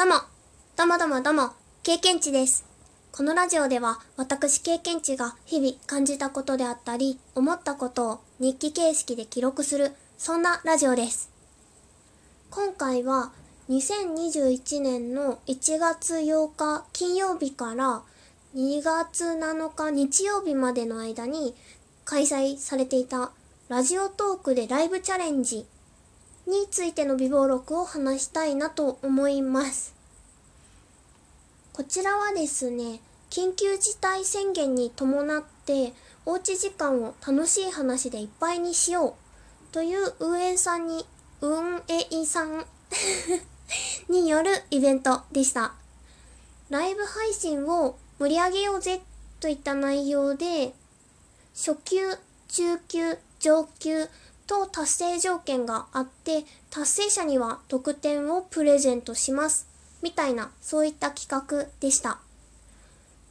どうも、どうもどうもどうも、経験値です。このラジオでは、私経験値が日々感じたことであったり、思ったことを日記形式で記録する、そんなラジオです。今回は、2021年の1月8日金曜日から2月7日日曜日までの間に開催されていたラジオトークでライブチャレンジについての備忘録を話したいなと思います。こちらはですね、緊急事態宣言に伴っておうち時間を楽しい話でいっぱいにしようという運営さんに、運営さん によるイベントでした。ライブ配信を盛り上げようぜといった内容で、初級、中級、上級と達成条件があって、達成者には特典をプレゼントします。みたいな、そういった企画でした。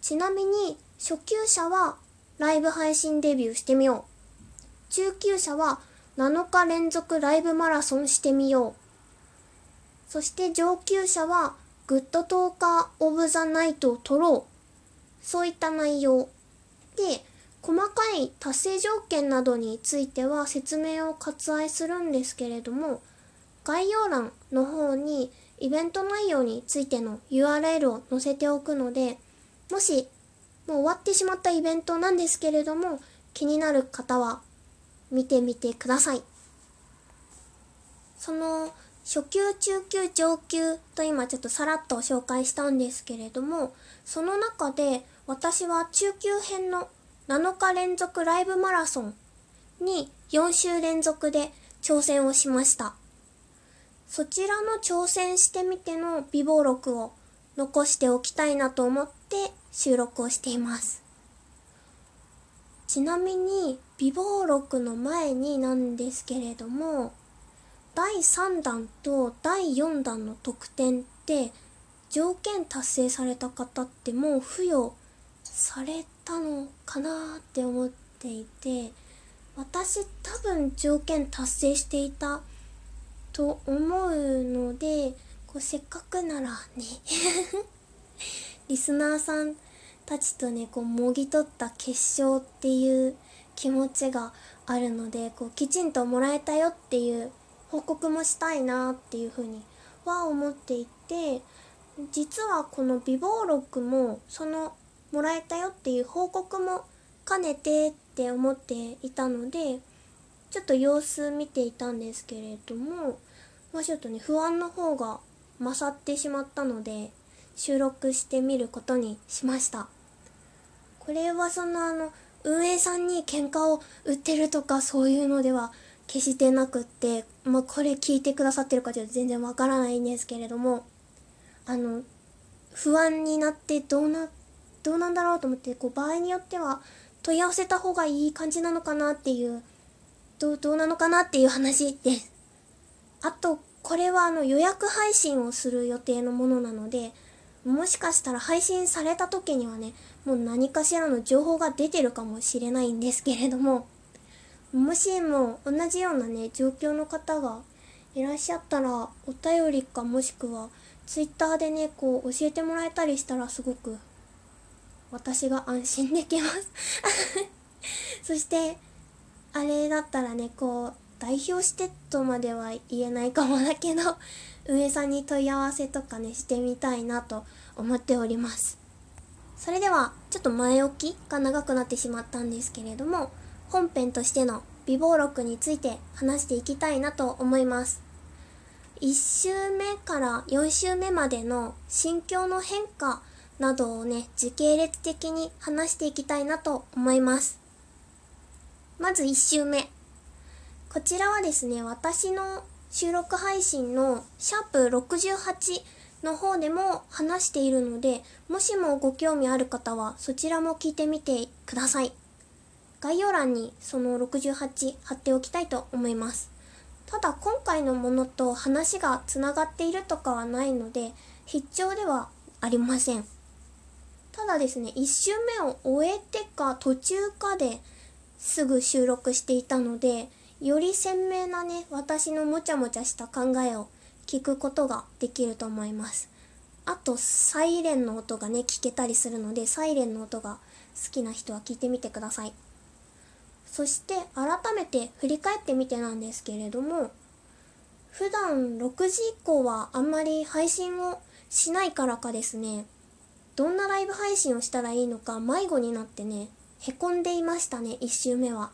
ちなみに、初級者はライブ配信デビューしてみよう。中級者は7日連続ライブマラソンしてみよう。そして上級者は Good Talker of the Night を取ろう。そういった内容。で、細かい達成条件などについては説明を割愛するんですけれども、概要欄の方にイベント内容についての URL を載せておくので、もしもう終わってしまったイベントなんですけれども、気になる方は見てみてください。その初級、中級、上級と今ちょっとさらっと紹介したんですけれども、その中で私は中級編の7日連続ライブマラソンに4週連続で挑戦をしました。そちらの挑戦してみての備忘録を残しておきたいなと思って収録をしています。ちなみに備忘録の前になんですけれども、第3弾と第4弾の特典って条件達成された方ってもう付与されたのかなって思っていて私多分条件達成していたと思うのでこうせっかくならね リスナーさんたちとねこうもぎ取った決勝っていう気持ちがあるのでこうきちんともらえたよっていう報告もしたいなっていうふうには思っていて実はこの備忘録もそのもらえたよっていう報告も兼ねてって思っていたのでちょっと様子見ていたんですけれどもまあちょっとね不安の方が勝ってしまったので収録してみることにしました。これはそのあの運営さんに喧嘩を売ってるとかそういうのでは決してなくって、まあ、これ聞いてくださってるかちょっと全然わからないんですけれどもあの不安になってどうなっどうなんだろうと思ってこう場合によっては問い合わせた方がいい感じなのかなっていうどうどうなのかなっていう話です。あとこれはあの予約配信をする予定のものなのでもしかしたら配信された時にはねもう何かしらの情報が出てるかもしれないんですけれどももしも同じようなね状況の方がいらっしゃったらお便りかもしくはツイッターでねこう教えてもらえたりしたらすごく私が安心できます。そしてあれだったらねこう代表してとまでは言えないかもだけど運営さんに問い合わせとかねしてみたいなと思っております。それではちょっと前置きが長くなってしまったんですけれども本編としての備忘録について話していきたいなと思います。1週目から4週目までの心境の変化などをね時系列的に話していきたいなと思います。まず1週目。こちらはですね私の収録配信のシャープ68の方でも話しているのでもしもご興味ある方はそちらも聞いてみてください。概要欄にその68貼っておきたいと思います。ただ今回のものと話がつながっているとかはないので必聴ではありません。ただですね1週目を終えてか途中かですぐ収録していたのでより鮮明なね私のもちゃもちゃした考えを聞くことができると思います。あとサイレンの音がね聞けたりするのでサイレンの音が好きな人は聞いてみてください。そして改めて振り返ってみてなんですけれども普段6時以降はあんまり配信をしないからかですねどんなライブ配信をしたらいいのか迷子になってねへこんでいましたね1週目は。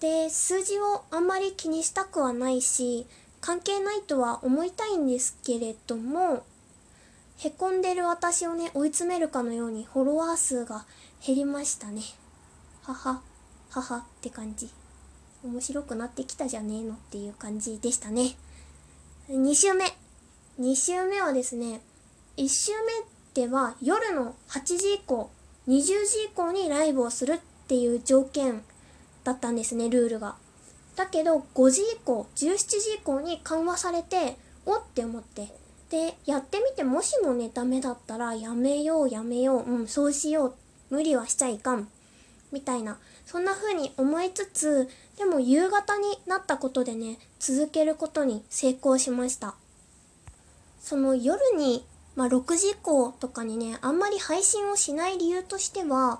で数字をあんまり気にしたくはないし関係ないとは思いたいんですけれどもへこんでる私をね追い詰めるかのようにフォロワー数が減りましたね。ははははって感じ。面白くなってきたじゃねえのっていう感じでしたね。2週目。2週目はですね1週目では夜の8時以降20時以降にライブをするっていう条件だったんですねルールが。だけど5時以降17時以降に緩和されておって思って。でやってみてもしもねダメだったらやめようやめよううんそうしよう無理はしちゃいかんみたいなそんな風に思いつつでも夕方になったことでね続けることに成功しました。その夜に、まあ、6時以降とかにねあんまり配信をしない理由としては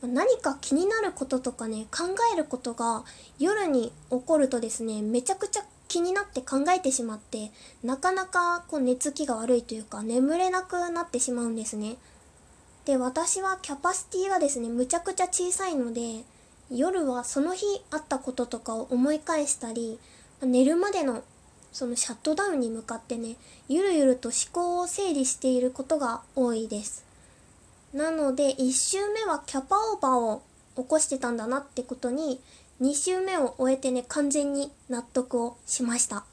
何か気になることとかね考えることが夜に起こるとですねめちゃくちゃ気になって考えてしまってなかなかこう寝つきが悪いというか眠れなくなってしまうんですね。で私はキャパシティがですねむちゃくちゃ小さいので夜はその日あったこととかを思い返したり寝るまでのそのシャットダウンに向かってねゆるゆると思考を整理していることが多いです。なので1周目はキャパオーバーを起こしてたんだなってことに2周目を終えてね完全に納得をしました。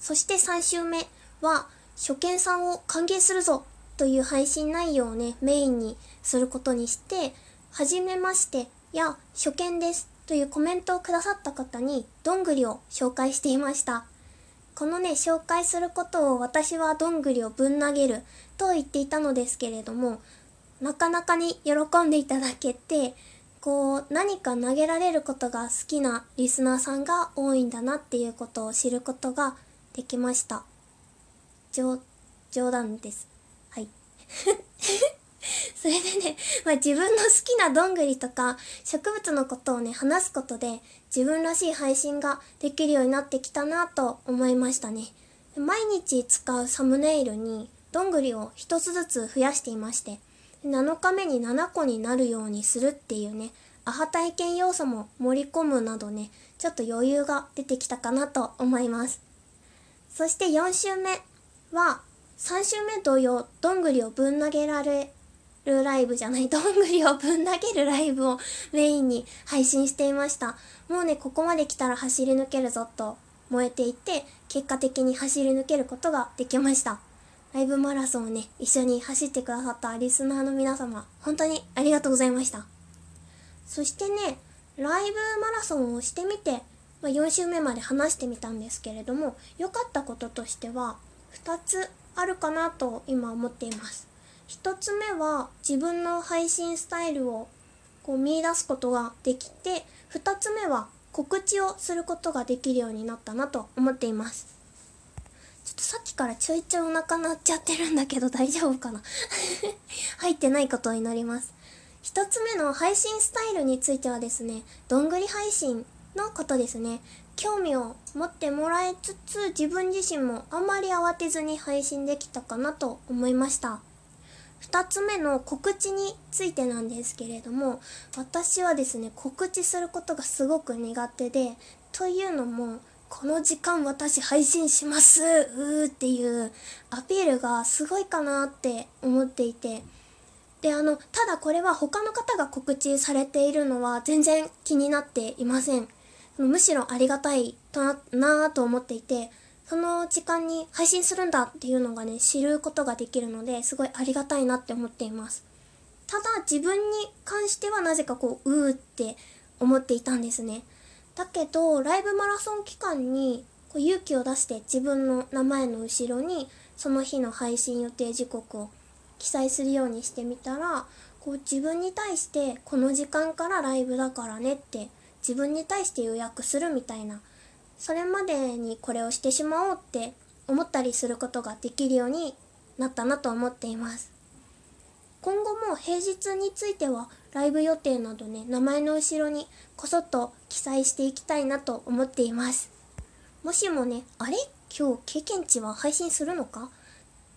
そして3週目は初見さんを歓迎するぞという配信内容をねメインにすることにしてはじめましてや初見ですというコメントをくださった方にどんぐりを紹介していました。このね紹介することを私はどんぐりをぶん投げると言っていたのですけれどもなかなかに喜んでいただけてこう何か投げられることが好きなリスナーさんが多いんだなっていうことを知ることができました。冗談です。はい。それでね、まあ、自分の好きなどんぐりとか植物のことをね話すことで自分らしい配信ができるようになってきたなと思いましたね。毎日使うサムネイルにどんぐりを一つずつ増やしていまして7日目に7個になるようにするっていうねアハ体験要素も盛り込むなどねちょっと余裕が出てきたかなと思います。そして4週目は3週目同様どんぐりをぶん投げられるライブじゃない、どんぐりをぶん投げるライブをメインに配信していました。もうね、ここまで来たら走り抜けるぞと燃えていて、結果的に走り抜けることができました。ライブマラソンをね、一緒に走ってくださったリスナーの皆様、本当にありがとうございました。そしてね、ライブマラソンをしてみて、まあ、4週目まで話してみたんですけれども、良かったこととしては、2つあるかなと今思っています。1つ目は自分の配信スタイルをこう見出すことができて2つ目は告知をすることができるようになったなと思っています。ちょっとさっきからちょいちょいお腹鳴っちゃってるんだけど大丈夫かな？入ってないことを祈ります。1つ目の配信スタイルについてはですねどんぐり配信のことですね。興味を持ってもらいつつ自分自身もあまり慌てずに配信できたかなと思いました。2つ目の告知についてなんですけれども私はですね告知することがすごく苦手でというのもこの時間私配信しますうーっていうアピールがすごいかなって思っていてであのただこれは他の方が告知されているのは全然気になっていません。むしろありがたいとななと思っていてその時間に配信するんだっていうのがね知ることができるのですごいありがたいなって思っています。ただ自分に関してはなぜかこううーって思っていたんですね。だけどライブマラソン期間にこう勇気を出して自分の名前の後ろにその日の配信予定時刻を記載するようにしてみたらこう自分に対してこの時間からライブだからねって自分に対して予約するみたいなそれまでにこれをしてしまおうって思ったりすることができるようになったなと思っています。今後も平日についてはライブ予定などね名前の後ろにこそっと記載していきたいなと思っています。もしもねあれ？今日経験値は配信するのか？っ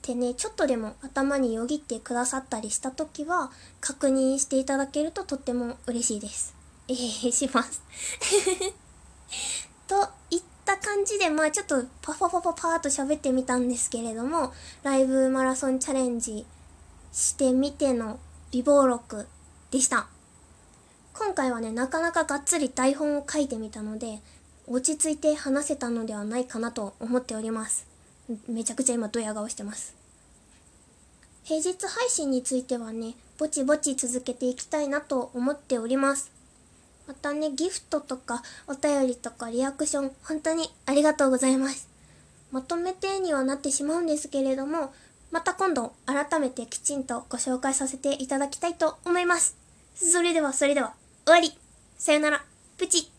てねちょっとでも頭によぎってくださったりした時は確認していただけるととっても嬉しいです。えー、します。といった感じでまあちょっとパパパパパーっと喋ってみたんですけれどもライブマラソンチャレンジしてみての美貌録でした。今回はねなかなかがっつり台本を書いてみたので落ち着いて話せたのではないかなと思っております。めちゃくちゃ今ドヤ顔してます。平日配信についてはねぼちぼち続けていきたいなと思っております。またねギフトとかお便りとかリアクション本当にありがとうございます。まとめてにはなってしまうんですけれどもまた今度改めてきちんとご紹介させていただきたいと思います。それではそれでは終わり。さよなら。プチ。